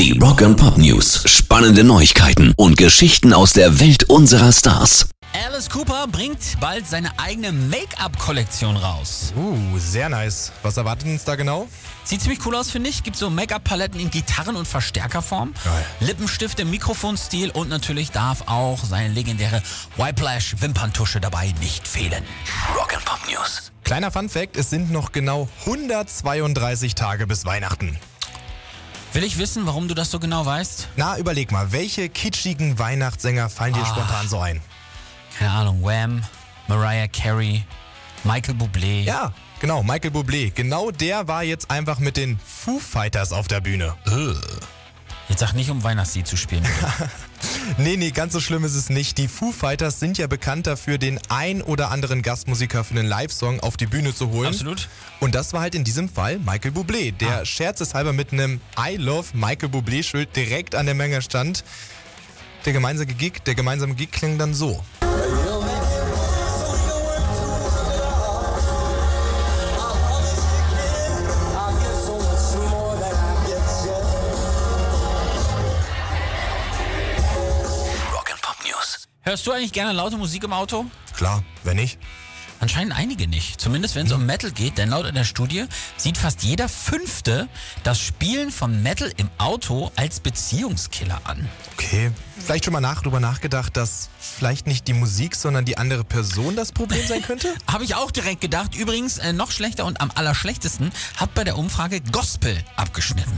Die Rock and Pop News. Spannende Neuigkeiten und Geschichten aus der Welt unserer Stars. Alice Cooper bringt bald seine eigene Make-up-Kollektion raus. Uh, sehr nice. Was erwartet uns da genau? Sieht ziemlich cool aus, finde ich. Gibt so Make-up-Paletten in Gitarren- und Verstärkerform. Geil. Lippenstift im Mikrofonstil und natürlich darf auch seine legendäre Whiplash Wimperntusche dabei nicht fehlen. Rock and Pop News. Kleiner Fun Fact, es sind noch genau 132 Tage bis Weihnachten. Will ich wissen, warum du das so genau weißt? Na, überleg mal, welche kitschigen Weihnachtssänger fallen dir Ah. spontan so ein? Keine Ahnung, Wham, Mariah Carey, Michael Bublé. Ja, genau, Michael Bublé. Genau der war jetzt einfach mit den Foo Fighters auf der Bühne. Jetzt sag nicht, um Weihnachtslied zu spielen. Nee, nee, ganz so schlimm ist es nicht. Die Foo Fighters sind ja bekannt dafür, den ein oder anderen Gastmusiker für einen Live-Song auf die Bühne zu holen. Absolut. Und das war halt in diesem Fall Michael Bublé, der Ah. scherzeshalber mit einem I Love Michael Bublé-Schild direkt an der Menge stand. Der gemeinsame Gig, der gemeinsame Gig klingt dann so. Hörst du eigentlich gerne laute Musik im Auto? Klar, wenn nicht. Anscheinend einige nicht. Zumindest wenn es um Metal geht, denn laut einer Studie sieht fast jeder Fünfte das Spielen von Metal im Auto als Beziehungskiller an. Okay, vielleicht schon mal nach, drüber nachgedacht, dass vielleicht nicht die Musik, sondern die andere Person das Problem sein könnte? Habe ich auch direkt gedacht. Übrigens, äh, noch schlechter und am allerschlechtesten hat bei der Umfrage Gospel abgeschnitten.